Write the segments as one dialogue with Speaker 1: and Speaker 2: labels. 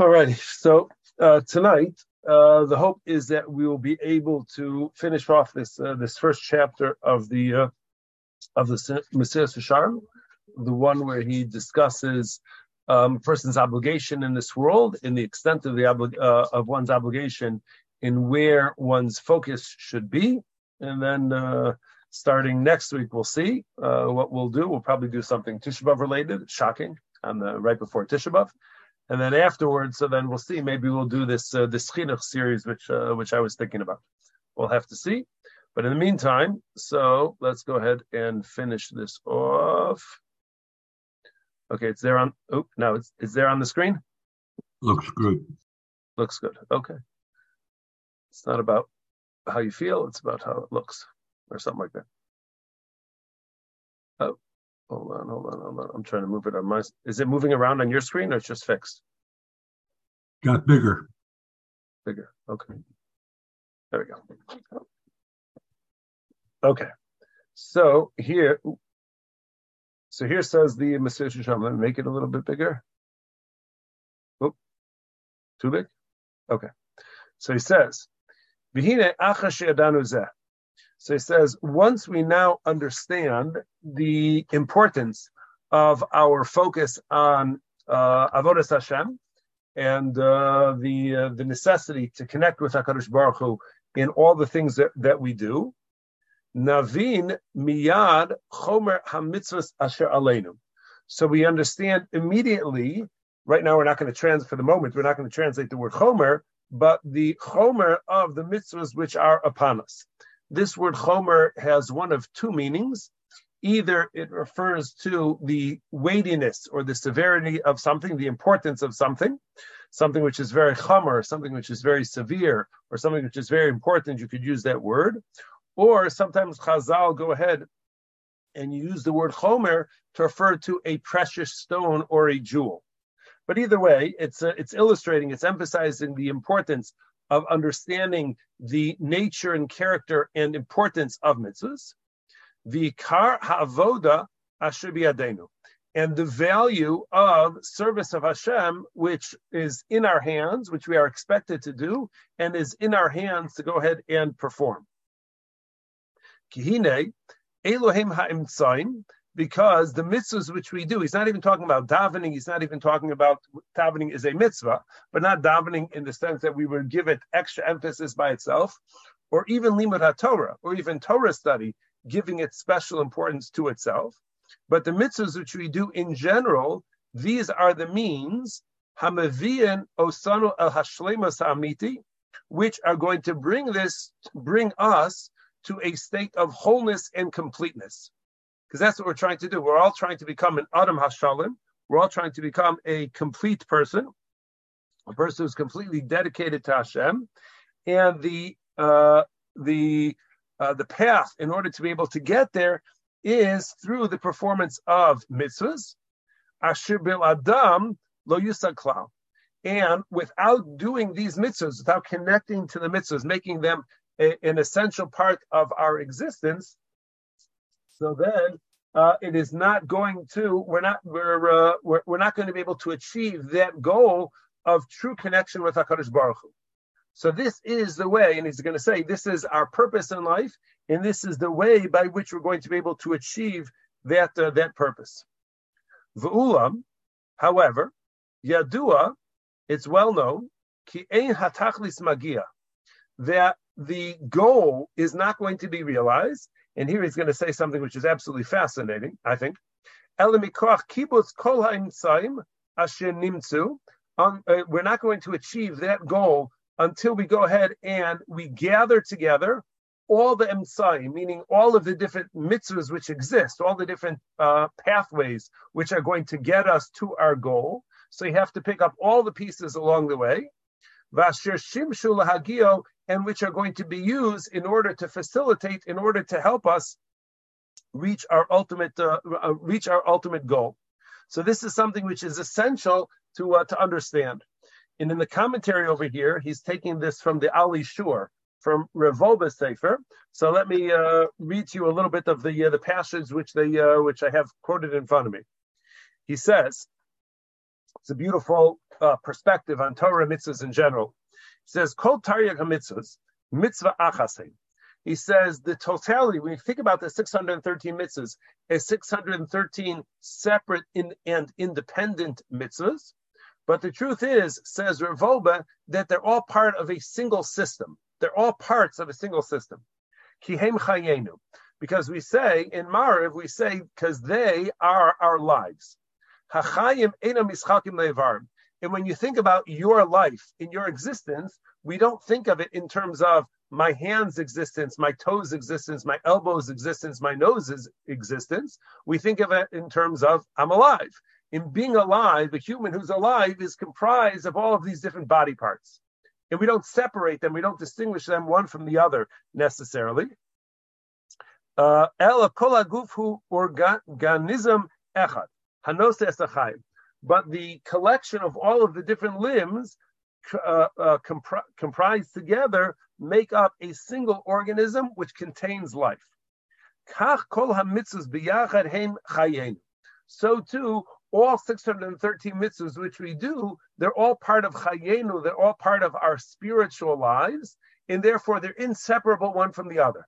Speaker 1: Alrighty, so uh, tonight uh, the hope is that we will be able to finish off this uh, this first chapter of the uh, of the Mesilas Yesharim, the one where he discusses um, person's obligation in this world, in the extent of the uh, of one's obligation, in where one's focus should be, and then uh, starting next week we'll see what we'll do. We'll probably do something Tisha B'av related, shocking, on the right before Tisha B'av and then afterwards, so then we'll see. Maybe we'll do this uh, this chinuch series, which uh, which I was thinking about. We'll have to see. But in the meantime, so let's go ahead and finish this off. Okay, it's there on. Oh, now it's it's there on the screen.
Speaker 2: Looks good.
Speaker 1: Looks good. Okay. It's not about how you feel; it's about how it looks, or something like that. Oh, Hold on, hold on, hold on. I'm trying to move it on my. Is it moving around on your screen or it's just fixed?
Speaker 2: Got bigger.
Speaker 1: Bigger. Okay. There we go. Okay. So here, so here says the Messiah Sham. Let me make it a little bit bigger. Oop. Too big? Okay. So he says, Vihine so he says, once we now understand the importance of our focus on uh, Avodas Hashem and uh, the uh, the necessity to connect with Hakadosh Baruch Hu in all the things that, that we do, Navin miyad chomer hamitzvahs asher aleinu. So we understand immediately. Right now, we're not going to translate for the moment. We're not going to translate the word chomer, but the chomer of the mitzvahs which are upon us. This word chomer has one of two meanings. Either it refers to the weightiness or the severity of something, the importance of something, something which is very chomer, something which is very severe, or something which is very important, you could use that word. Or sometimes Chazal go ahead and use the word chomer to refer to a precious stone or a jewel. But either way, it's uh, it's illustrating, it's emphasizing the importance of understanding the nature and character and importance of mitzvahs. Vikar ha'avoda asher bi'adenu. And the value of service of Hashem, which is in our hands, which we are expected to do, and is in our hands to go ahead and perform. Kihine, Elohim ha'imtzaim, because the mitzvahs which we do, he's not even talking about davening, he's not even talking about davening is a mitzvah, but not davening in the sense that we would give it extra emphasis by itself, or even limud HaTorah, or even Torah study, giving it special importance to itself. But the mitzvahs which we do in general, these are the means, hamavian osanu el hashlemas amiti, which are going to bring this, bring us to a state of wholeness and completeness because that's what we're trying to do. We're all trying to become an Adam Hashalim. We're all trying to become a complete person, a person who's completely dedicated to Hashem, and the uh, the uh, the path in order to be able to get there is through the performance of mitzvahs. Ashir bil Adam lo yusaklau. And without doing these mitzvahs, without connecting to the mitzvahs, making them a, an essential part of our existence, so then uh, it is not going to we're not we're, uh, we're we're not going to be able to achieve that goal of true connection with Hakadosh Baruch Hu. So this is the way, and he's going to say this is our purpose in life, and this is the way by which we're going to be able to achieve that uh, that purpose. V'ulam, however, yadua, it's well known ki ein hatachlis magia that the goal is not going to be realized and here he's going to say something which is absolutely fascinating, I think. Um, uh, we're not going to achieve that goal until we go ahead and we gather together all the emtsai, meaning all of the different mitzvahs which exist, all the different uh, pathways which are going to get us to our goal. So you have to pick up all the pieces along the way and which are going to be used in order to facilitate, in order to help us reach our ultimate uh, uh, reach our ultimate goal. So this is something which is essential to uh, to understand. And in the commentary over here, he's taking this from the Alei Shur from Rav Wolbe Sefer. So let me uh, read to you a little bit of the uh, the passage which they uh, which I have quoted in front of me. He says, it's a beautiful perspective on Torah mitzvahs in general. Says, Kol Taryag mitzvahs, mitzvah achasein. He says the totality, when you think about the 613 mitzvahs, is 613 separate in, and independent mitzvahs. But the truth is, says Rav Wolbe, that they're all part of a single system. They're all parts of a single system. Kihem chayenu. Because we say in Mariv, we say because they are our lives. Hachayim ena mischakim levarim. And when you think about your life in your existence, we don't think of it in terms of my hand's existence, my toes' existence, my elbow's existence, my nose's existence. We think of it in terms of I'm alive. In being alive, a human who's alive is comprised of all of these different body parts. And we don't separate them, we don't distinguish them one from the other necessarily. Uh, But the collection of all of the different limbs uh, uh, compri- comprised together make up a single organism which contains life. So too, all 613 mitzvahs which we do, they're all part of chayenu, they're all part of our spiritual lives, and therefore they're inseparable one from the other.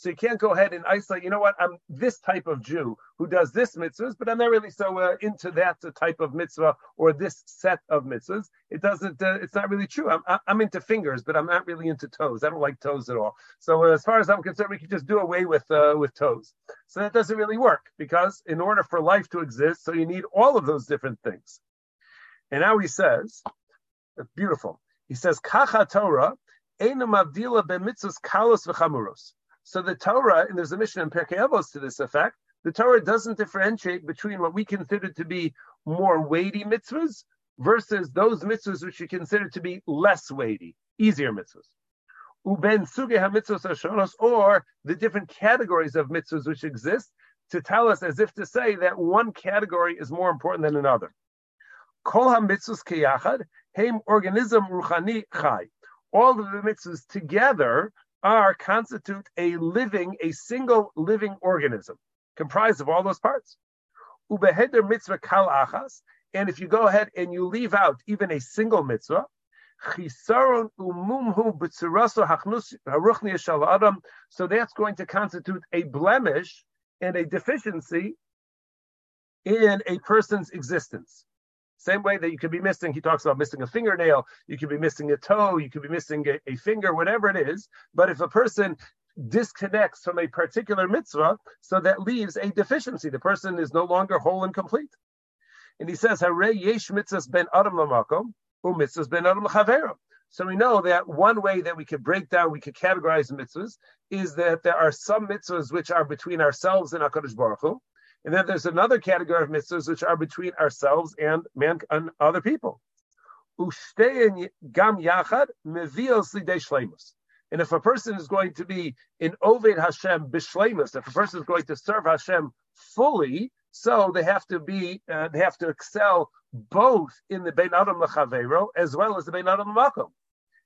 Speaker 1: So you can't go ahead and isolate. You know what? I'm this type of Jew who does this mitzvahs, but I'm not really so uh, into that type of mitzvah or this set of mitzvahs. It doesn't. Uh, it's not really true. I'm I'm into fingers, but I'm not really into toes. I don't like toes at all. So uh, as far as I'm concerned, we can just do away with uh, with toes. So that doesn't really work because in order for life to exist, so you need all of those different things. And now he says, beautiful. He says, "Kacha Torah." kalos v'chamuros. So the Torah, and there's a Mishnah in Pirkei Avos to this effect, the Torah doesn't differentiate between what we consider to be more weighty mitzvahs versus those mitzvahs which we consider to be less weighty, easier mitzvahs. Uben suge hashonos, or the different categories of mitzvahs which exist to tell us as if to say that one category is more important than another. Kol ha-mitzvahs keyachad, heim organism ruchani chai. All of the mitzvahs together are constitute a living, a single living organism comprised of all those parts. Ubeheder mitzvah kal achas, and if you go ahead and you leave out even a single mitzvah, so that's going to constitute a blemish and a deficiency in a person's existence. Same way that you could be missing, he talks about missing a fingernail, you could be missing a toe, you could be missing a, a finger, whatever it is. But if a person disconnects from a particular mitzvah, so that leaves a deficiency. The person is no longer whole and complete. And he says, yesh mitzvahs ben adam lamakom, mitzvahs ben adam. So we know that one way that we could break down, we could categorize mitzvahs, is that there are some mitzvahs which are between ourselves and HaKadosh Baruch Hu, and then there's another category of mitzvahs which are between ourselves and man and other people. And if a person is going to be in Oved Hashem bishleimus, if a person is going to serve Hashem fully, so they have to be, uh, they have to excel both in the Bein Adam Lechavero as well as the Bein Adam Makom.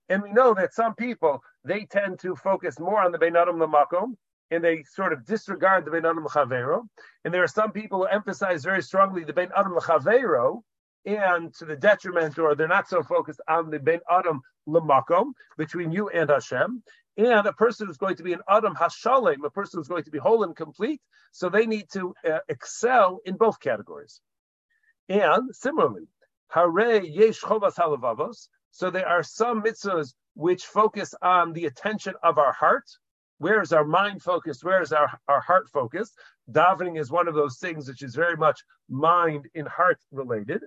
Speaker 1: And we know that some people they tend to focus more on the Bein Adam Makom, and they sort of disregard the Ben Adam Chavero. And there are some people who emphasize very strongly the Ben Adam Chavero, and to the detriment, or they're not so focused on the Ben Adam Lamakom between you and Hashem. And a person who's going to be an Adam Hashalem, a person who's going to be whole and complete, so they need to uh, excel in both categories. And similarly, Hare Yesh Chovas Halavavos, so there are some mitzvahs which focus on the attention of our heart, where is our mind focused? Where is our, our heart focused? Davening is one of those things which is very much mind and heart related.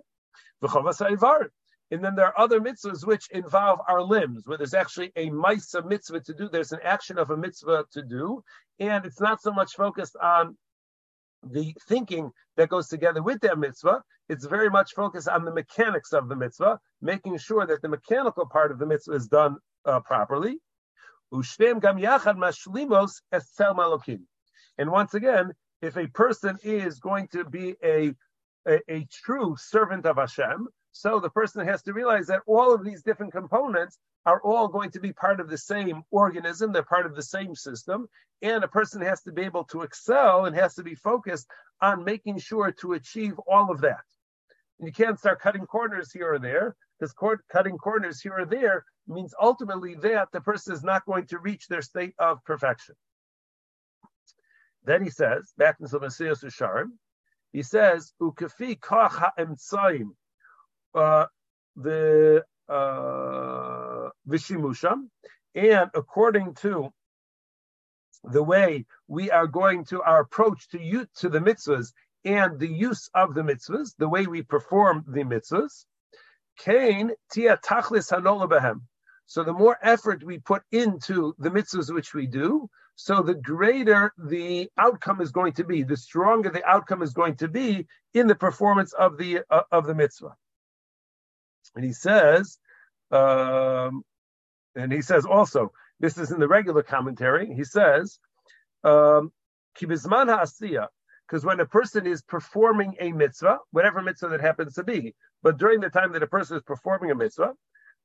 Speaker 1: And then there are other mitzvahs which involve our limbs, where there's actually a mitzvah mitzvah to do. There's an action of a mitzvah to do, and it's not so much focused on the thinking that goes together with that mitzvah. It's very much focused on the mechanics of the mitzvah, making sure that the mechanical part of the mitzvah is done uh, properly. And once again, if a person is going to be a, a, a true servant of Hashem, so the person has to realize that all of these different components are all going to be part of the same organism, they're part of the same system, and a person has to be able to excel and has to be focused on making sure to achieve all of that. and you can't start cutting corners here or there, because cutting corners here or there means ultimately that the person is not going to reach their state of perfection. Then he says, back in the Mesilas Yesharim, he says, Ukafi kach ha'emtsaim, uh, the uh, vishimusham, and according to the way we are going to our approach to you to the mitzvahs and the use of the mitzvahs, the way we perform the mitzvahs, kain tia tachlis hanola So the more effort we put into the mitzvahs which we do, so the greater the outcome is going to be, the stronger the outcome is going to be in the performance of the uh, of the mitzvah. And he says, um, and he says also, this is in the regular commentary. He says, um, because when a person is performing a mitzvah, whatever mitzvah that happens to be, but during the time that a person is performing a mitzvah,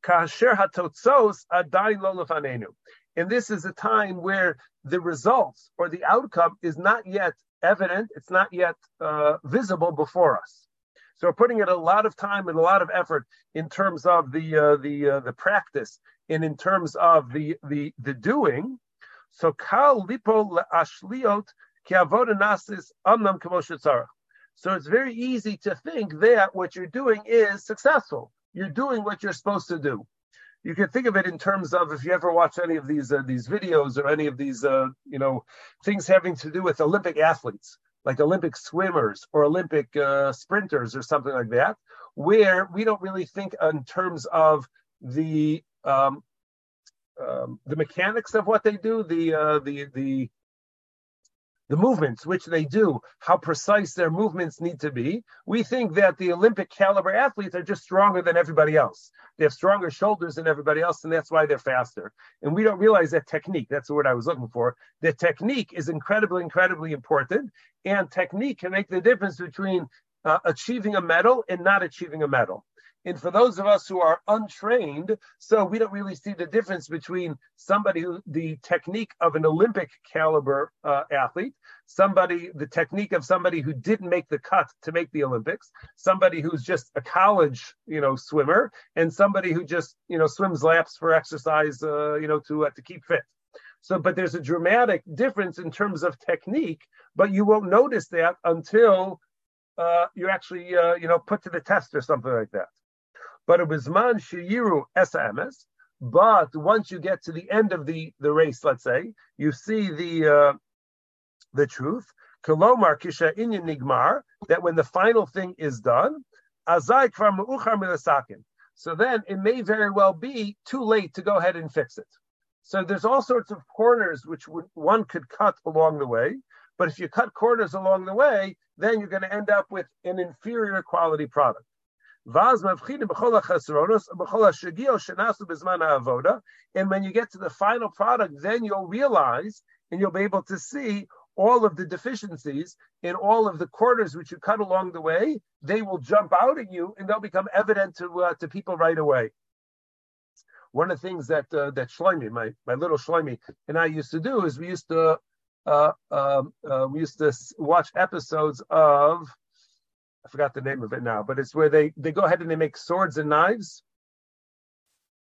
Speaker 1: kasher hatotzos adayin lo and this is a time where the results or the outcome is not yet evident, it's not yet uh, visible before us. So we're putting in a lot of time and a lot of effort in terms of the uh, the uh, the practice and in terms of the the the doing. So kal lipo ashliot ki nasis amnam So it's very easy to think that what you're doing is successful. You're doing what you're supposed to do. You can think of it in terms of if you ever watch any of these uh, these videos or any of these uh, you know things having to do with Olympic athletes, like Olympic swimmers or Olympic uh, sprinters or something like that, where we don't really think in terms of the um, um, the mechanics of what they do, the uh, the the the movements which they do, how precise their movements need to be. We think that the Olympic caliber athletes are just stronger than everybody else. They have stronger shoulders than everybody else, and that's why they're faster. And we don't realize that technique, that's the word I was looking for. The technique is incredibly, incredibly important. And technique can make the difference between uh, achieving a medal and not achieving a medal. And for those of us who are untrained, so we don't really see the difference between somebody who the technique of an Olympic caliber uh, athlete, somebody the technique of somebody who didn't make the cut to make the Olympics, somebody who's just a college you know swimmer, and somebody who just you know swims laps for exercise, uh, you know to uh, to keep fit. So, but there's a dramatic difference in terms of technique, but you won't notice that until uh, you actually, uh, you know, put to the test or something like that but it was man shiyiru esames. But once you get to the end of the, the race, let's say, you see the uh, the truth. Kolomar kisha inyan nigmar, that when the final thing is done, azai kvar meuchar milasakin. So then it may very well be too late to go ahead and fix it. So there's all sorts of corners which one could cut along the way. But if you cut corners along the way, then you're going to end up with an inferior quality product. And when you get to the final product, then you'll realize and you'll be able to see all of the deficiencies in all of the quarters which you cut along the way. They will jump out at you and they'll become evident to uh, to people right away. One of the things that uh, that Shlomi, my my little Shlomi, and I used to do is we used to uh, um, uh, we used to watch episodes of I forgot the name of it now, but it's where they they go ahead and they make swords and knives.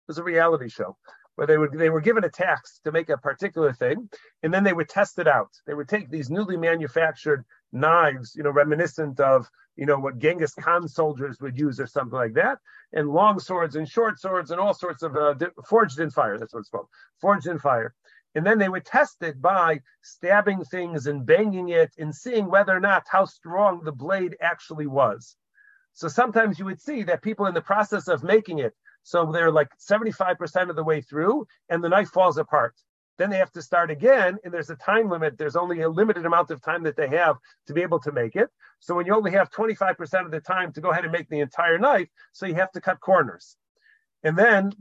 Speaker 1: It was a reality show where they would they were given a task to make a particular thing, and then they would test it out. They would take these newly manufactured knives, you know, reminiscent of you know what Genghis Khan soldiers would use or something like that, and long swords and short swords and all sorts of uh, forged in fire. That's what it's called, forged in fire. And then they would test it by stabbing things and banging it and seeing whether or not how strong the blade actually was. So sometimes you would see that people in the process of making it, so they're like 75% of the way through and the knife falls apart. Then they have to start again, and there's a time limit. There's only a limited amount of time that they have to be able to make it. So when you only have 25% of the time to go ahead and make the entire knife, so you have to cut corners. And then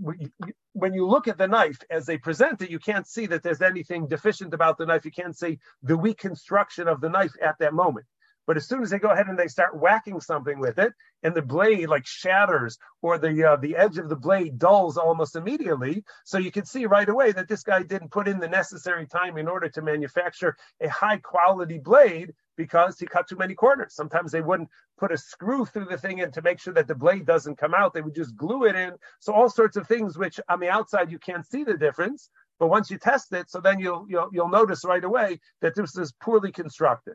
Speaker 1: when you look at the knife as they present it, you can't see that there's anything deficient about the knife. You can't see the weak construction of the knife at that moment. But as soon as they go ahead and they start whacking something with it, and the blade like shatters, or the uh, the edge of the blade dulls almost immediately, so you can see right away that this guy didn't put in the necessary time in order to manufacture a high quality blade because he cut too many corners. Sometimes they wouldn't put a screw through the thing in to make sure that the blade doesn't come out. They would just glue it in. So all sorts of things which on the outside you can't see the difference, but once you test it, so then you'll you'll, you'll notice right away that this is poorly constructed.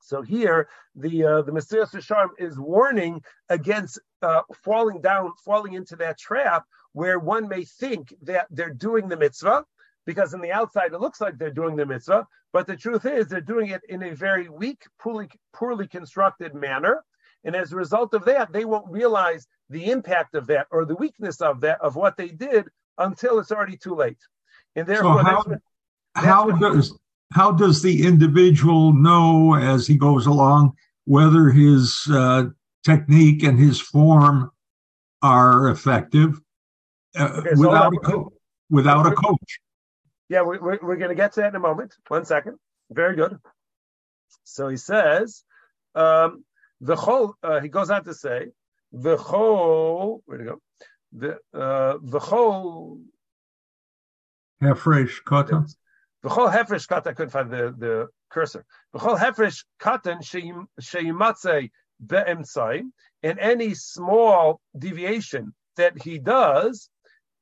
Speaker 1: So here, the uh, the Mesilas Yesharim is warning against uh, falling down, falling into that trap where one may think that they're doing the mitzvah, because on the outside it looks like they're doing the mitzvah, but the truth is they're doing it in a very weak, poorly, poorly constructed manner. And as a result of that, they won't realize the impact of that or the weakness of that, of what they did until it's already too late. And therefore,
Speaker 2: so how,
Speaker 1: that's what, that's
Speaker 2: how does how does the individual know as he goes along whether his uh, technique and his form are effective uh,
Speaker 1: Okay, so
Speaker 2: without a without a coach?
Speaker 1: Yeah, we, we, we're going to get to that in a moment. One second. Very good. So he says, um, the whole, uh, he goes on to say, the whole, where to go? The, uh, the whole,
Speaker 2: Hefresh kata.
Speaker 1: the whole hefresh katan, I couldn't find the, the cursor. The whole hefresh katan sheyimatze be'emtzai, and any small deviation that he does,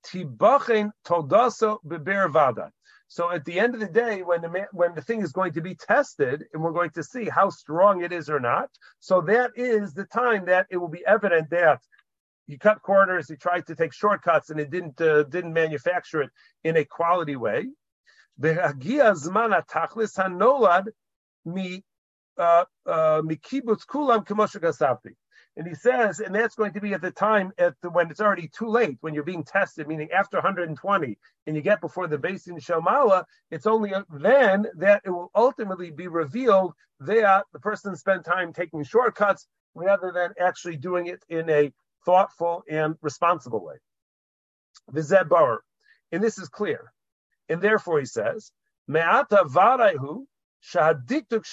Speaker 1: tibachen todaso beber So at the end of the day, when the ma- when the thing is going to be tested, and we're going to see how strong it is or not, so that is the time that it will be evident that he cut corners, he tried to take shortcuts, and it didn't uh, didn't manufacture it in a quality way. Mi uh, uh, kulam. And he says, and that's going to be at the time at the, when it's already too late, when you're being tested, meaning after 120, and you get before the basin Shamala, it's only then that it will ultimately be revealed that the person spent time taking shortcuts rather than actually doing it in a thoughtful and responsible way. Vizeh bar, and this is clear. And therefore he says, Me'ata varaihu shahadiktuk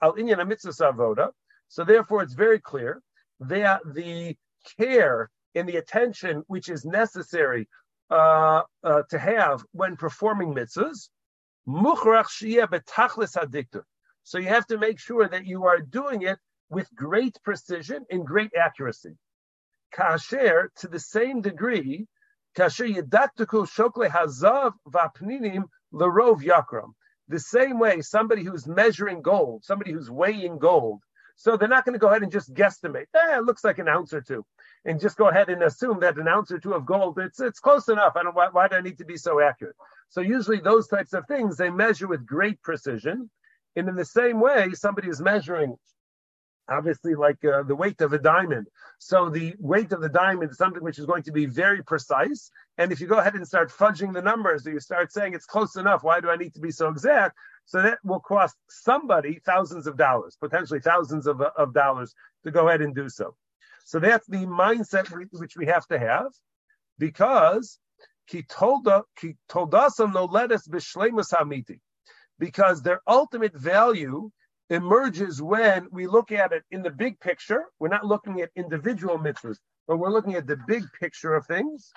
Speaker 1: al inyan avoda. So therefore it's very clear that the care and the attention which is necessary uh, uh, to have when performing mitzvahs. So you have to make sure that you are doing it with great precision and great accuracy. Kasher, to the same degree, shokle vapninim. The same way somebody who's measuring gold, somebody who's weighing gold, so they're not going to go ahead and just guesstimate. Eh, it looks like an ounce or two, and just go ahead and assume that an ounce or two of gold it's it's close enough. I don't why, why do I need to be so accurate? So usually those types of things they measure with great precision, and in the same way, somebody is measuring obviously like uh, the weight of a diamond. So the weight of the diamond is something which is going to be very precise. And if you go ahead and start fudging the numbers, or you start saying it's close enough, why do I need to be so exact? So that will cost somebody thousands of dollars, potentially thousands of, of dollars to go ahead and do so. So that's the mindset which we have to have, because because their ultimate value emerges when we look at it in the big picture. We're not looking at individual mitzvahs, but we're looking at the big picture of things.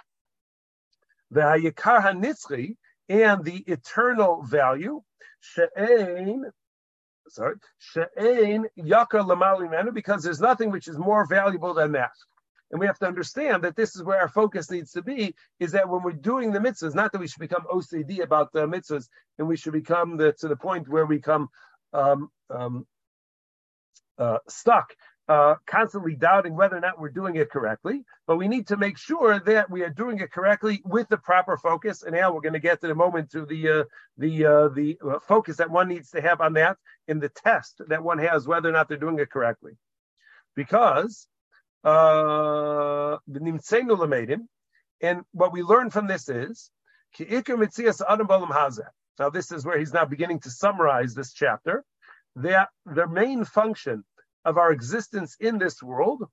Speaker 1: The hayikar hanitzri and the eternal value. She'ain, sorry, yakar lamali because there's nothing which is more valuable than that. And we have to understand that this is where our focus needs to be, is that when we're doing the mitzvahs, not that we should become OCD about the mitzvahs, and we should become the, to the point where we come um, um, uh, stuck, uh, constantly doubting whether or not we're doing it correctly. But we need to make sure that we are doing it correctly with the proper focus. And now we're going to get in a moment to the uh, the uh, the uh, focus that one needs to have on that in the test that one has whether or not they're doing it correctly, because uh, the and what we learn from this is now, this is where he's now beginning to summarize this chapter. That their main function of our existence in this world,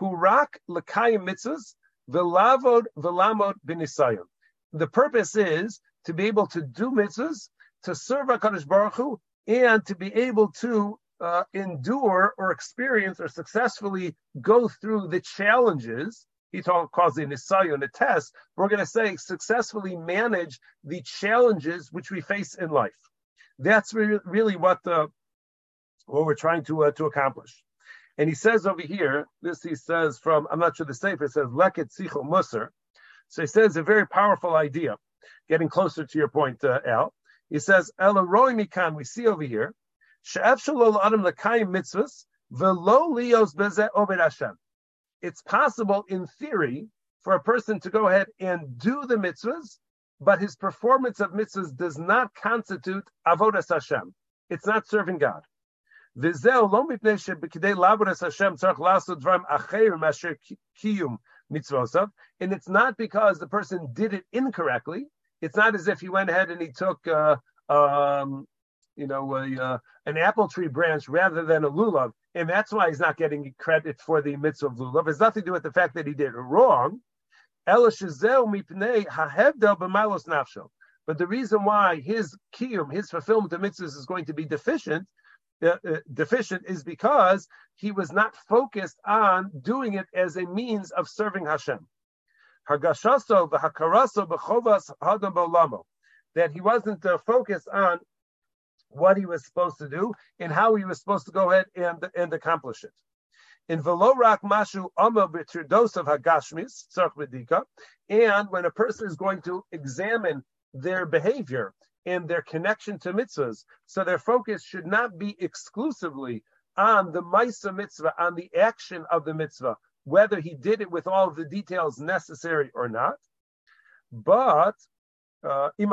Speaker 1: hurak lekayim mitzvahs, velavod velamod b'nisayon. The purpose is to be able to do mitzvahs, to serve HaKadosh Baruch Hu, and to be able to uh, endure or experience or successfully go through the challenges he talk, calls it nisayon, a test. We're going to say successfully manage the challenges which we face in life. That's re- really what the what we're trying to uh, to accomplish. And he says over here, this he says from I'm not sure the safer says leket sicho musar. So he says a very powerful idea. Getting closer to your point, uh, Al. He says Ela roi mikan. We see over here she'ef shalol adam lekayim mitzvahs velo lios beze obed Hashem. It's possible in theory for a person to go ahead and do the mitzvahs, but his performance of mitzvahs does not constitute avodas Hashem. It's not serving God. And it's not because the person did it incorrectly. It's not as if he went ahead and he took, uh, um, you know, a, uh, an apple tree branch rather than a lulav, and that's why he's not getting credit for the mitzvah of lulav. It has nothing to do with the fact that he did it wrong. But the reason why his kiyum, his fulfillment of mitzvahs is going to be deficient, uh, uh, deficient is because he was not focused on doing it as a means of serving Hashem. That he wasn't uh, focused on what he was supposed to do and how he was supposed to go ahead and, and accomplish it in velorak mashu of hagashmis and when a person is going to examine their behavior and their connection to mitzvahs, so their focus should not be exclusively on the ma'isa mitzvah, on the action of the mitzvah, whether he did it with all of the details necessary or not, but uh, so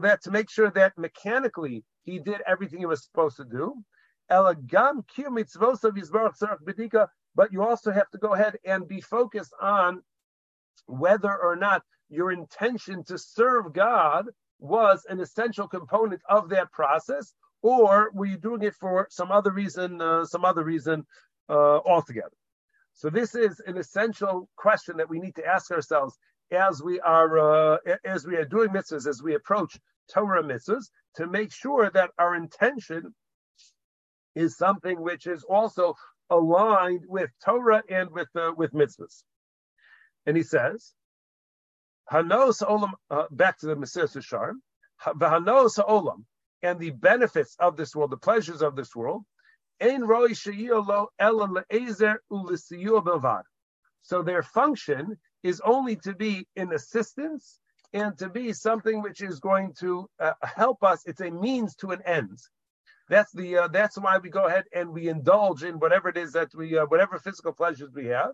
Speaker 1: that to make sure that mechanically he did everything he was supposed to do. But you also have to go ahead and be focused on whether or not your intention to serve God was an essential component of that process, or were you doing it for some other reason, uh, some other reason uh, altogether? So this is an essential question that we need to ask ourselves as we are uh, as we are doing mitzvahs, as we approach Torah mitzvahs to make sure that our intention is something which is also aligned with Torah and with uh, with mitzvahs. And he says, "Hanos olam." Uh, back to the Mesilas Yesharim, "Hanos olam," and the benefits of this world, the pleasures of this world. So their function is only to be in assistance and to be something which is going to uh, help us. It's a means to an end. That's the uh, that's why we go ahead and we indulge in whatever it is that we uh, whatever physical pleasures we have.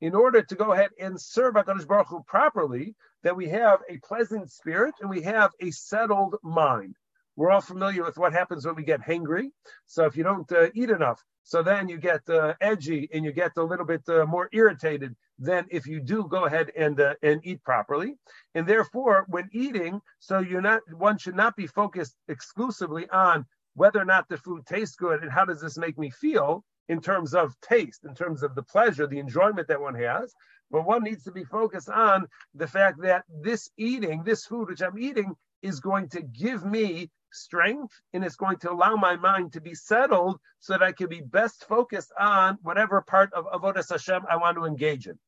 Speaker 1: In order to go ahead and serve Hakadosh Baruch Hu properly, that we have a pleasant spirit and we have a settled mind. We're all familiar with what happens when we get hangry. So if you don't uh, eat enough, so then you get uh, edgy and you get a little bit uh, more irritated than if you do go ahead and uh, and eat properly. And therefore, when eating, so you're not one should not be focused exclusively on whether or not the food tastes good and how does this make me feel in terms of taste, in terms of the pleasure, the enjoyment that one has. But one needs to be focused on the fact that this eating, this food which I'm eating, is going to give me strength and it's going to allow my mind to be settled so that I can be best focused on whatever part of Avodas Hashem I want to engage in.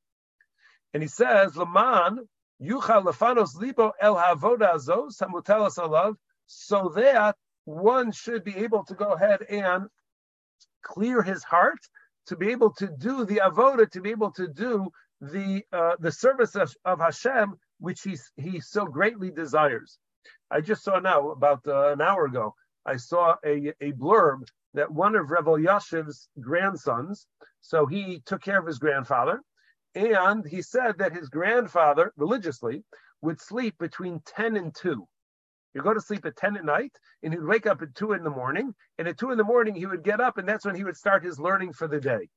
Speaker 1: And he says, Laman, Yucha Lefanos Libo El Havoda Zo, Samutelas Alav, so that one should be able to go ahead and clear his heart to be able to do the avoda, to be able to do the uh, the service of, of Hashem, which he he so greatly desires. I just saw now, about uh, an hour ago, I saw a, a blurb that one of Rav Elyashiv's grandsons, so he took care of his grandfather, and he said that his grandfather, religiously, would sleep between 10 and 2. He'd go to sleep at 10 at night, and he'd wake up at 2 in the morning, and at 2 in the morning he would get up, and that's when he would start his learning for the day.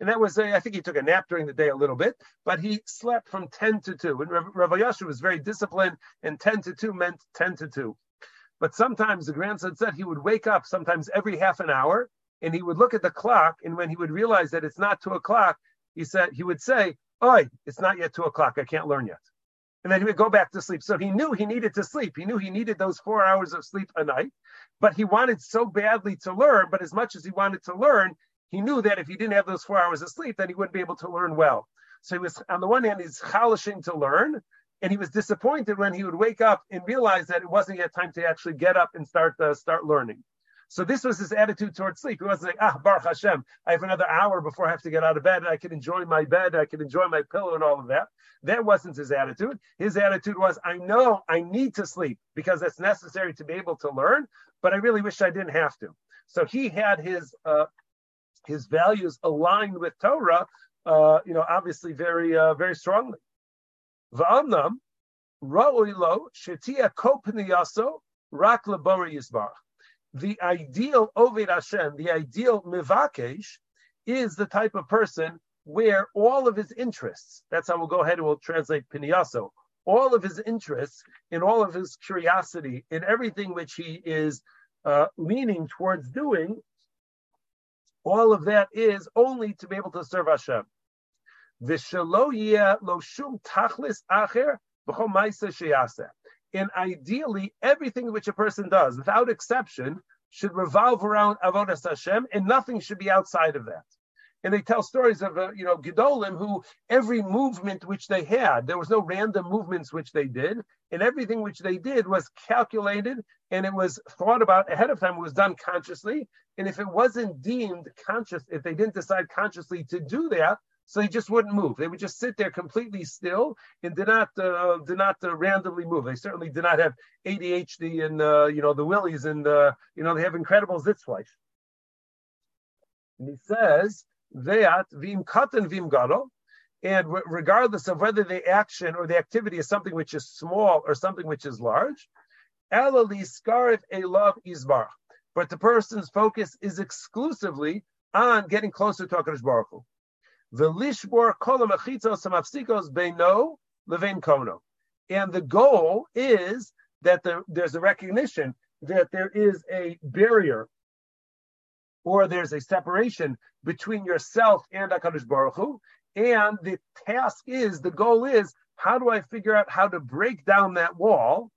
Speaker 1: And that was, uh, I think he took a nap during the day a little bit, but he slept from 10 to 2. And Rav Elyashiv was very disciplined, and 10 to 2 meant 10 to 2. But sometimes the grandson said he would wake up sometimes every half an hour, and he would look at the clock, and when he would realize that it's not 2 o'clock, he said he would say, Oi, it's not yet 2 o'clock, I can't learn yet. And then he would go back to sleep. So he knew he needed to sleep. He knew he needed those four hours of sleep a night, but he wanted so badly to learn. But as much as he wanted to learn, he knew that if he didn't have those four hours of sleep, then he wouldn't be able to learn well. So he was on the one hand, he's chalishing to learn, and he was disappointed when he would wake up and realize that it wasn't yet time to actually get up and start uh, start learning. So this was his attitude towards sleep. He wasn't like, ah, Baruch Hashem, I have another hour before I have to get out of bed, and I can enjoy my bed, I can enjoy my pillow, and all of that. That wasn't his attitude. His attitude was, I know I need to sleep because that's necessary to be able to learn, but I really wish I didn't have to. So he had his uh, his values aligned with Torah, uh, you know, obviously very uh, very strongly. V'amnam ra'oilo shetia kopniyaso rak lebori yisbarach the ideal Ovid Hashem, the ideal Mivakesh, is the type of person where all of his interests, that's how we'll go ahead and we'll translate Piniaso, all of his interests, in all of his curiosity, in everything which he is uh, leaning towards doing, all of that is only to be able to serve Hashem. V'shelo lo shum tachlis acher v'chol ma'isa and ideally everything which a person does, without exception, should revolve around avodas Hashem, and nothing should be outside of that. And they tell stories of, uh, you know, Gedolim who every movement which they had, there was no random movements which they did, and everything which they did was calculated and it was thought about ahead of time. It was done consciously, and if it wasn't deemed conscious, if they didn't decide consciously to do that, so they just wouldn't move. They would just sit there completely still and did not uh, did not uh, randomly move. They certainly did not have ADHD and uh, you know the willies and uh, you know they have incredible zitzfleisch. And he says that vim katan vim gado, and regardless of whether the action or the activity is something which is small or something which is large, elali skarif love isbar. But the person's focus is exclusively on getting closer to Hakadosh Baruch Hu. Velishbor kolam achitzos samafsikos beino levein kono. And the goal is that the, there's a recognition that there is a barrier or there's a separation between yourself and HaKadosh Baruch Hu. And the task is, the goal is, how do I figure out how to break down that wall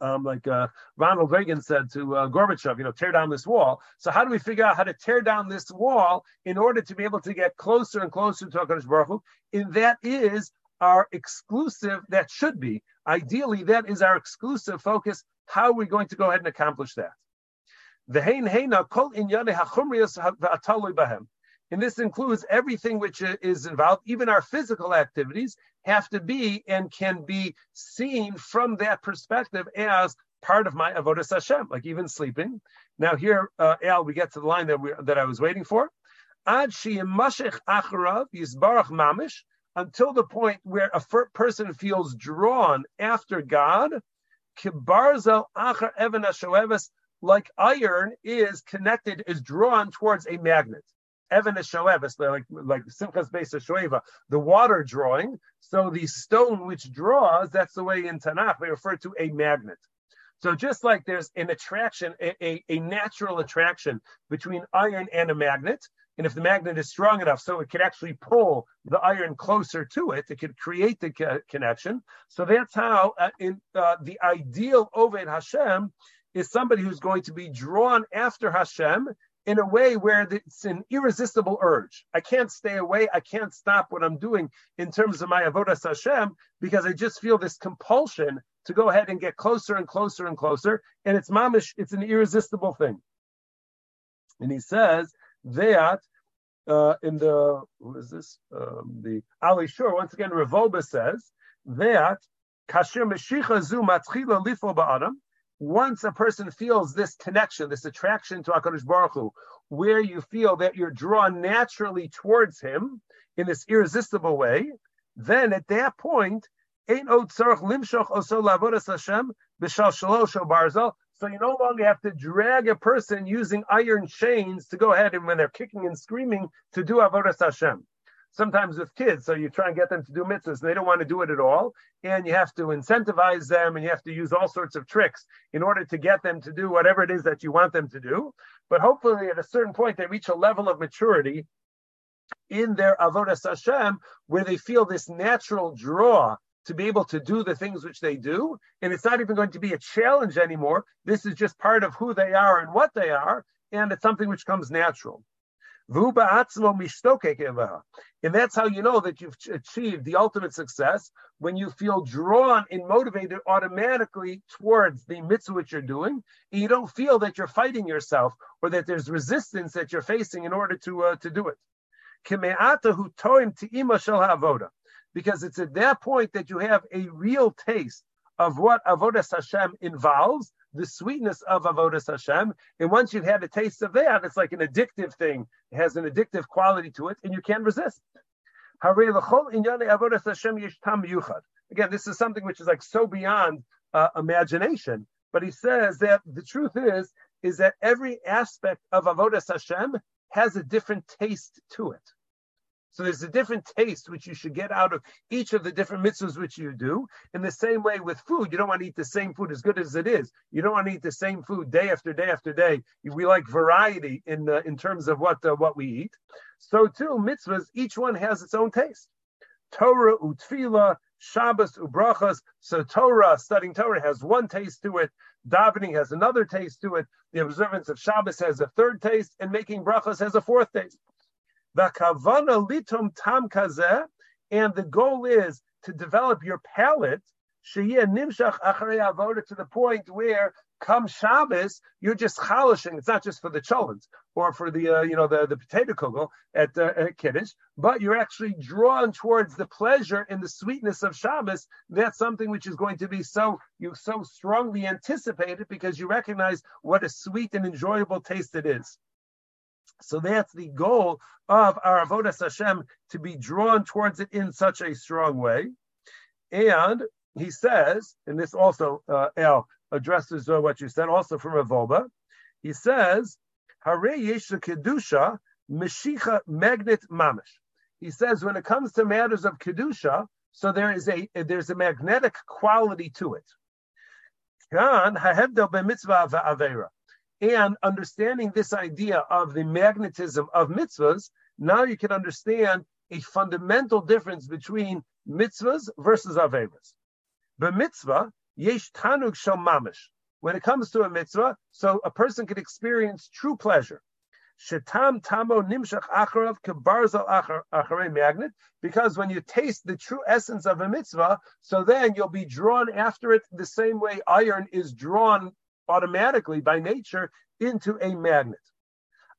Speaker 1: um, like uh, Ronald Reagan said to uh, Gorbachev, you know, tear down this wall. So how do we figure out how to tear down this wall in order to be able to get closer and closer to HaKadosh Baruch Hu? And that is our exclusive, that should be, ideally, that is our exclusive focus. How are we going to go ahead and accomplish that? And this includes everything which is involved, even our physical activities have to be and can be seen from that perspective as part of my avodas Hashem, like even sleeping. Now here, uh, Al, we get to the line that we that I was waiting for. Ad mamish, until the point where a person feels drawn after God, kibarzel achar like iron is connected, is drawn towards a magnet. Evan Shoevis, like like Simchas Beis Shoeva, the water drawing. So the stone which draws, that's the way in Tanakh they refer to a magnet. So just like there's an attraction, a, a, a, natural attraction between iron and a magnet, and if the magnet is strong enough, so it could actually pull the iron closer to it, it could create the co- connection. So that's how uh, in, uh, the ideal Oved Hashem is somebody who's going to be drawn after Hashem in a way where it's an irresistible urge. I can't stay away. I can't stop what I'm doing in terms of my avodas Hashem because I just feel this compulsion to go ahead and get closer and closer and closer. And it's mamish. It's an irresistible thing. And he says that uh, in the who is this? Um, the Alei Shur once again. Rav Wolbe says that kasher meshicha zu matchila lifo ba'adam once a person feels this connection, this attraction to HaKadosh Baruch Hu, where you feel that you're drawn naturally towards him in this irresistible way, then at that point. So you no longer have to drag a person using iron chains to go ahead and when they're kicking and screaming to do avodas Hashem sometimes with kids. So you try and get them to do mitzvahs, and they don't want to do it at all. And you have to incentivize them and you have to use all sorts of tricks in order to get them to do whatever it is that you want them to do. But hopefully, at a certain point, they reach a level of maturity in their avodas Hashem where they feel this natural draw to be able to do the things which they do. And it's not even going to be a challenge anymore. This is just part of who they are and what they are. And it's something which comes natural. And that's how you know that you've achieved the ultimate success when you feel drawn and motivated automatically towards the mitzvah which you're doing, and you don't feel that you're fighting yourself or that there's resistance that you're facing in order to uh, to do it. Because it's at that point that you have a real taste of what avodas Hashem involves, the sweetness of avodas Hashem. And once you've had a taste of that, it's like an addictive thing. It has an addictive quality to it, and you can't resist. Again, this is something which is like so beyond uh, imagination. But he says that the truth is, is that every aspect of avodas Hashem has a different taste to it. So there's a different taste which you should get out of each of the different mitzvahs which you do. In the same way with food, you don't want to eat the same food as good as it is. You don't want to eat the same food day after day after day. We like variety in uh, in terms of what uh, what we eat. So too, mitzvahs, each one has its own taste. Torah, utfila, Shabbos, ubrachas. So Torah, studying Torah has one taste to it. Davening has another taste to it. The observance of Shabbos has a third taste, and making brachas has a fourth taste. Vakavana litum tam kazeh, and the goal is to develop your palate, sheyeh nimshach acharei avoda, to the point where come Shabbos, you're just chalishing. It's not just for the children or for the uh, you know the, the potato kugel at, uh, at Kiddush, but you're actually drawn towards the pleasure and the sweetness of Shabbos. That's something which is going to be so you so strongly anticipated because you recognize what a sweet and enjoyable taste it is. So that's the goal of our avodas Hashem to be drawn towards it in such a strong way. And he says, and this also uh, addresses uh, what you said, also from Rav Wolbe. He says, "Hare yesh kedusha meshicha magnet mamish." He says when it comes to matters of kedusha, so there is a there's a magnetic quality to it. Kan hahevdel b'mitzvah va'avera and understanding this idea of the magnetism of mitzvahs, now you can understand a fundamental difference between mitzvahs versus averas. But mitzvah, yesh tanug shel mamish. When it comes to a mitzvah, so a person can experience true pleasure. Shetam tamo nimshach acharav kebarzal acharei magnet, because when you taste the true essence of a mitzvah, so then you'll be drawn after it the same way iron is drawn automatically by nature into a magnet.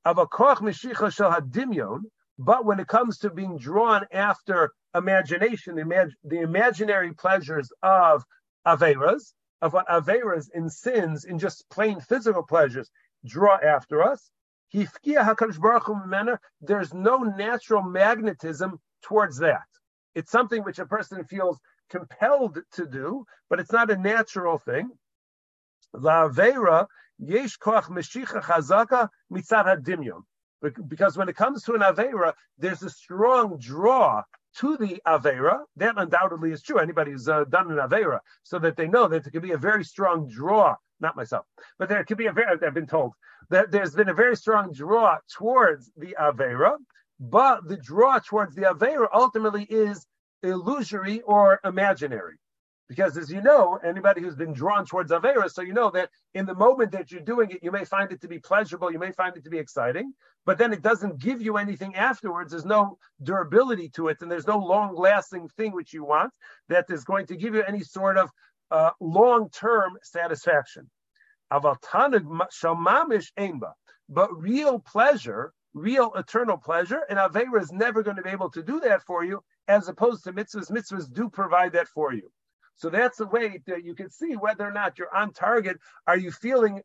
Speaker 1: But when it comes to being drawn after imagination, the, imag- the imaginary pleasures of Averas, of what Averas in sins, in just plain physical pleasures, draw after us, there's no natural magnetism towards that. It's something which a person feels compelled to do, but it's not a natural thing. La'avera yesh koach meshicha chazaka mitzad hadimyon. Because when it comes to an avera, there's a strong draw to the avera. That undoubtedly is true. Anybody who's uh, done an avera, so that they know that there could be a very strong draw. Not myself, but there could be a very. I've been told that there's been a very strong draw towards the avera, but the draw towards the avera ultimately is illusory or imaginary. Because as you know, anybody who's been drawn towards Avera, so you know that in the moment that you're doing it, you may find it to be pleasurable, you may find it to be exciting, but then it doesn't give you anything afterwards. There's no durability to it, and there's no long lasting thing which you want that is going to give you any sort of uh, long term satisfaction. But real pleasure, real eternal pleasure, and Avera is never going to be able to do that for you, as opposed to mitzvahs. Mitzvahs do provide that for you. So that's the way that you can see whether or not you're on target. Are you feeling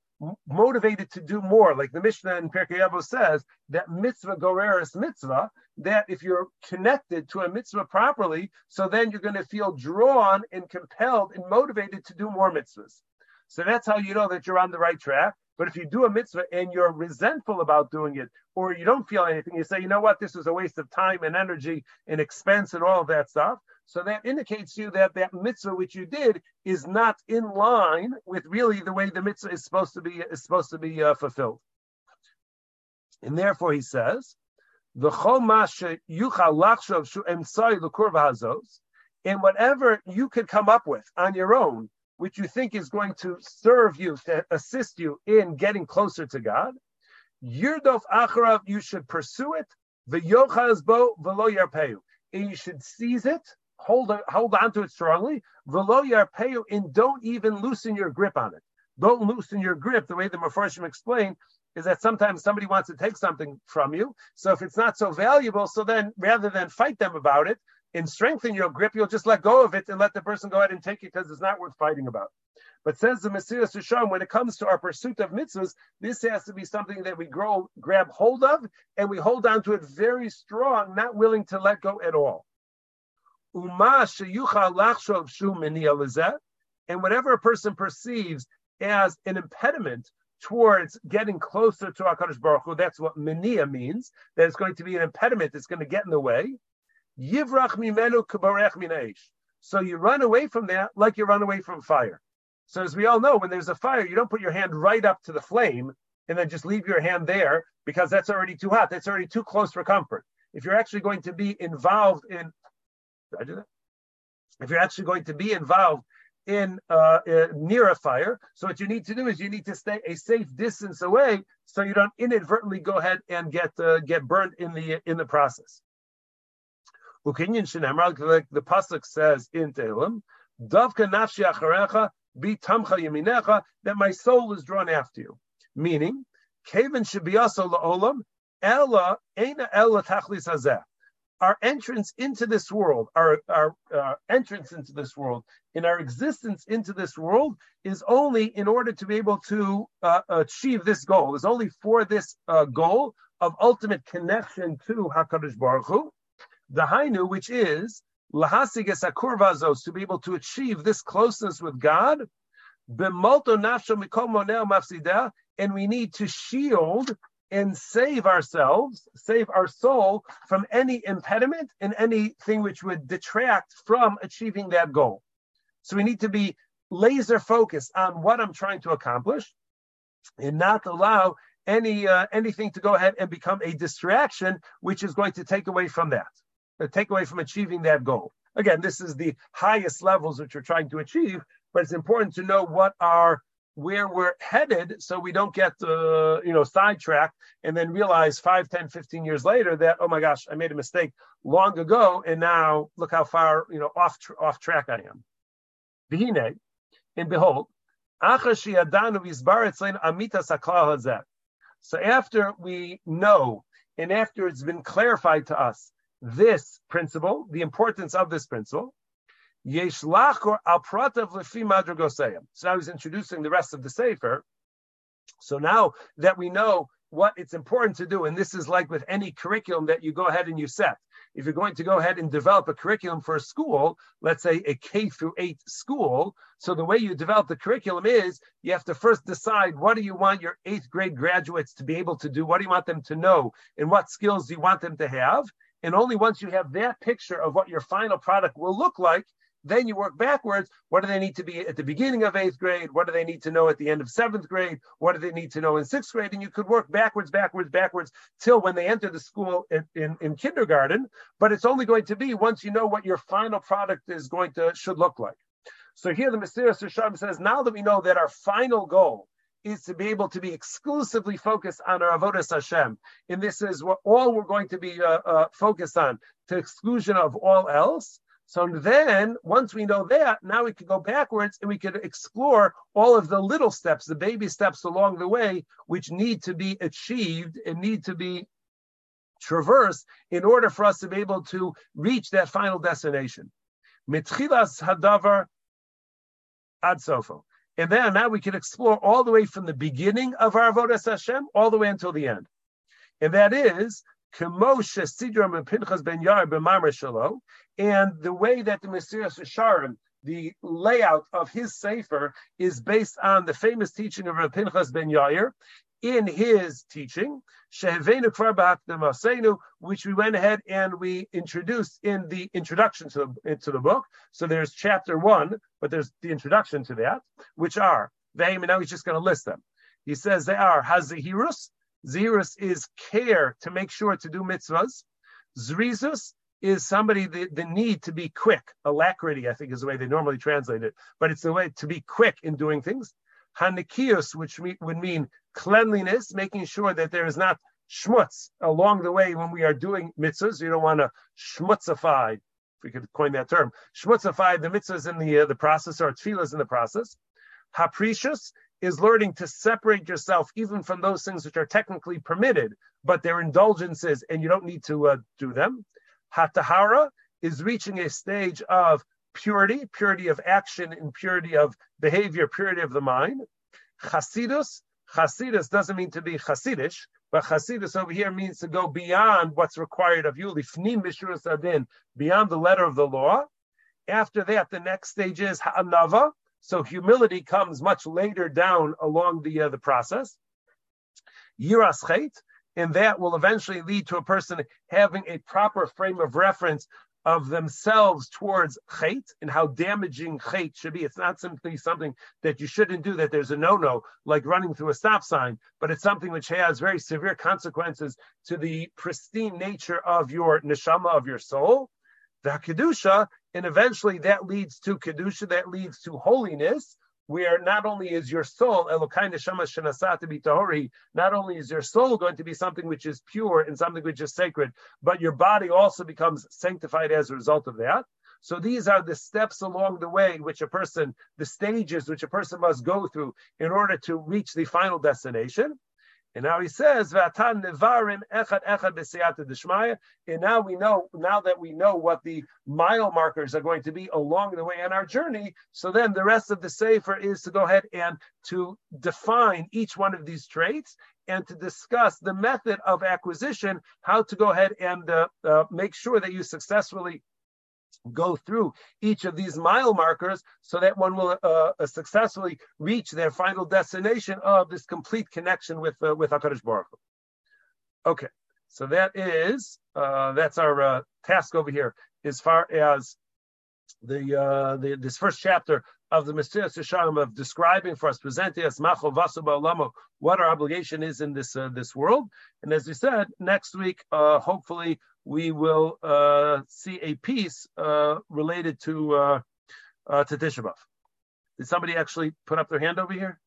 Speaker 1: motivated to do more? Like the Mishnah in Pirkei Avos says that mitzvah goreris mitzvah. That if you're connected to a mitzvah properly, so then you're going to feel drawn and compelled and motivated to do more mitzvahs. So that's how you know that you're on the right track. But if you do a mitzvah and you're resentful about doing it, or you don't feel anything, you say, you know what, this was a waste of time and energy and expense and all of that stuff. So that indicates to you that that mitzvah which you did is not in line with really the way the mitzvah is supposed to be is supposed to be uh, fulfilled. And therefore, he says, the and whatever you could come up with on your own, which you think is going to serve you to assist you in getting closer to God, Yirdof acharav, you should pursue it. V'yochaz bo v'lo yarpeyu. And you should seize it, hold hold on to it strongly. V'lo yarpeyu, and don't even loosen your grip on it. Don't loosen your grip. The way the Mepharshim explained is that sometimes somebody wants to take something from you. So if it's not so valuable, so then rather than fight them about it and strengthen your grip, you'll just let go of it and let the person go ahead and take it because it's not worth fighting about. But says the Mesilas Yesharim, when it comes to our pursuit of mitzvahs, this has to be something that we grow, grab hold of, and we hold on to it very strong, not willing to let go at all. And whatever a person perceives as an impediment towards getting closer to HaKadosh Baruch Hu. That's what mania means, that it's going to be an impediment that's going to get in the way. So you run away from that like you run away from fire. So as we all know, when there's a fire, you don't put your hand right up to the flame and then just leave your hand there because that's already too hot. That's already too close for comfort. If you're actually going to be involved in, did I do that? If you're actually going to be involved in uh, uh, near a fire. So what you need to do is you need to stay a safe distance away, so you don't inadvertently go ahead and get uh, get burnt in the in the process. Like the pasuk says in Tehillim, "Davka nafshi acharecha be tamcha yeminecha," that my soul is drawn after you. Meaning, kaven also laolam, ella ena ella tachlis hazeh our entrance into this world, our, our uh, entrance into this world, in our existence into this world is only in order to be able to uh, achieve this goal. Is only for this uh, goal of ultimate connection to Hakadosh Baruch Hu, the Hainu, which is lahasiges akurvazos, to be able to achieve this closeness with God. Nafsho and we need to shield and save ourselves, save our soul from any impediment and anything which would detract from achieving that goal. So we need to be laser focused on what I'm trying to accomplish and not allow any uh, anything to go ahead and become a distraction, which is going to take away from that, uh, take away from achieving that goal. Again, this is the highest levels which we're trying to achieve, but it's important to know what are where we're headed so we don't get uh, you know sidetracked and then realize 5 10 15 years later that oh my gosh i made a mistake long ago and now look how far you know off off track i am. V'hine, and behold so after we know and after it's been clarified to us this principle the importance of this principle So now he's introducing the rest of the sefer. So now that we know what it's important to do, and this is like with any curriculum that you go ahead and you set. If you're going to go ahead and develop a curriculum for a school, let's say a K through eight school, so the way you develop the curriculum is you have to first decide what do you want your eighth grade graduates to be able to do, what do you want them to know, and what skills do you want them to have. And only once you have that picture of what your final product will look like, then you work backwards. What do they need to be at the beginning of eighth grade? What do they need to know at the end of seventh grade? What do they need to know in sixth grade? And you could work backwards, backwards, backwards till when they enter the school in, in, in kindergarten. But it's only going to be once you know what your final product is going to should look like. So here the Mesilas Yesharim says, now that we know that our final goal is to be able to be exclusively focused on our avodas Hashem, and this is what all we're going to be uh, uh, focused on, to exclusion of all else. So then, once we know that, now we can go backwards and we can explore all of the little steps, the baby steps along the way, which need to be achieved and need to be traversed in order for us to be able to reach that final destination. Mitchilas hadavar ad. And then now we can explore all the way from the beginning of our Avodas Hashem all the way until the end. And that is Kemoshe Sidram and Pinchas ben Yair b'Mamar Shalo, and the way that the Mesilas Yesharim, the layout of his sefer, is based on the famous teaching of Pinchas ben Yair in his teaching, which we went ahead and we introduced in the introduction to the, to the book. So there's chapter one, but there's the introduction to that, which are, and now he's just going to list them. He says they are Hazahirus. Zirus is care to make sure to do mitzvahs. Zrizus is somebody the, the need to be quick, alacrity, I think is the way they normally translate it, but it's the way to be quick in doing things. Hanikius, which would mean cleanliness, making sure that there is not schmutz along the way when we are doing mitzvahs. You don't want to schmutzify, if we could coin that term, schmutzify the mitzvahs in the uh, the process or tefillahs in the process. Haperishus is learning to separate yourself even from those things which are technically permitted, but they're indulgences and you don't need to uh, do them. Hatahara is reaching a stage of purity, purity of action and purity of behavior, purity of the mind. Chasidus, Chasidus doesn't mean to be Chasidish, but Chasidus over here means to go beyond what's required of you, lifnim b'shuras adin, beyond the letter of the law. After that, the next stage is Ha'anava, so humility comes much later down along the uh, the process. Yiras chait, and that will eventually lead to a person having a proper frame of reference of themselves towards chait and how damaging chait should be. It's not simply something that you shouldn't do, that there's a no-no, like running through a stop sign, but it's something which has very severe consequences to the pristine nature of your neshama, of your soul. The kedusha, and eventually that leads to kedusha, that leads to holiness, where not only is your soul, not only is your soul going to be something which is pure and something which is sacred, but your body also becomes sanctified as a result of that. So these are the steps along the way which a person, the stages which a person must go through in order to reach the final destination. And now he says, "Vatan nevarim echad echad And now we know, now that we know what the mile markers are going to be along the way on our journey, so then the rest of the sefer is to go ahead and to define each one of these traits and to discuss the method of acquisition, how to go ahead and uh, uh, make sure that you successfully go through each of these mile markers so that one will uh, uh, successfully reach their final destination of this complete connection with uh, with Hakadosh Baruch Hu. Okay, so that is uh, that's our uh, task over here as far as the, uh, the this first chapter of the Mesilas Yesharim of describing for us, presenting us what our obligation is in this this world. And as we said, next week, hopefully we will uh, see a piece uh, related to uh, uh, to Tisha B'av. Did somebody actually put up their hand over here?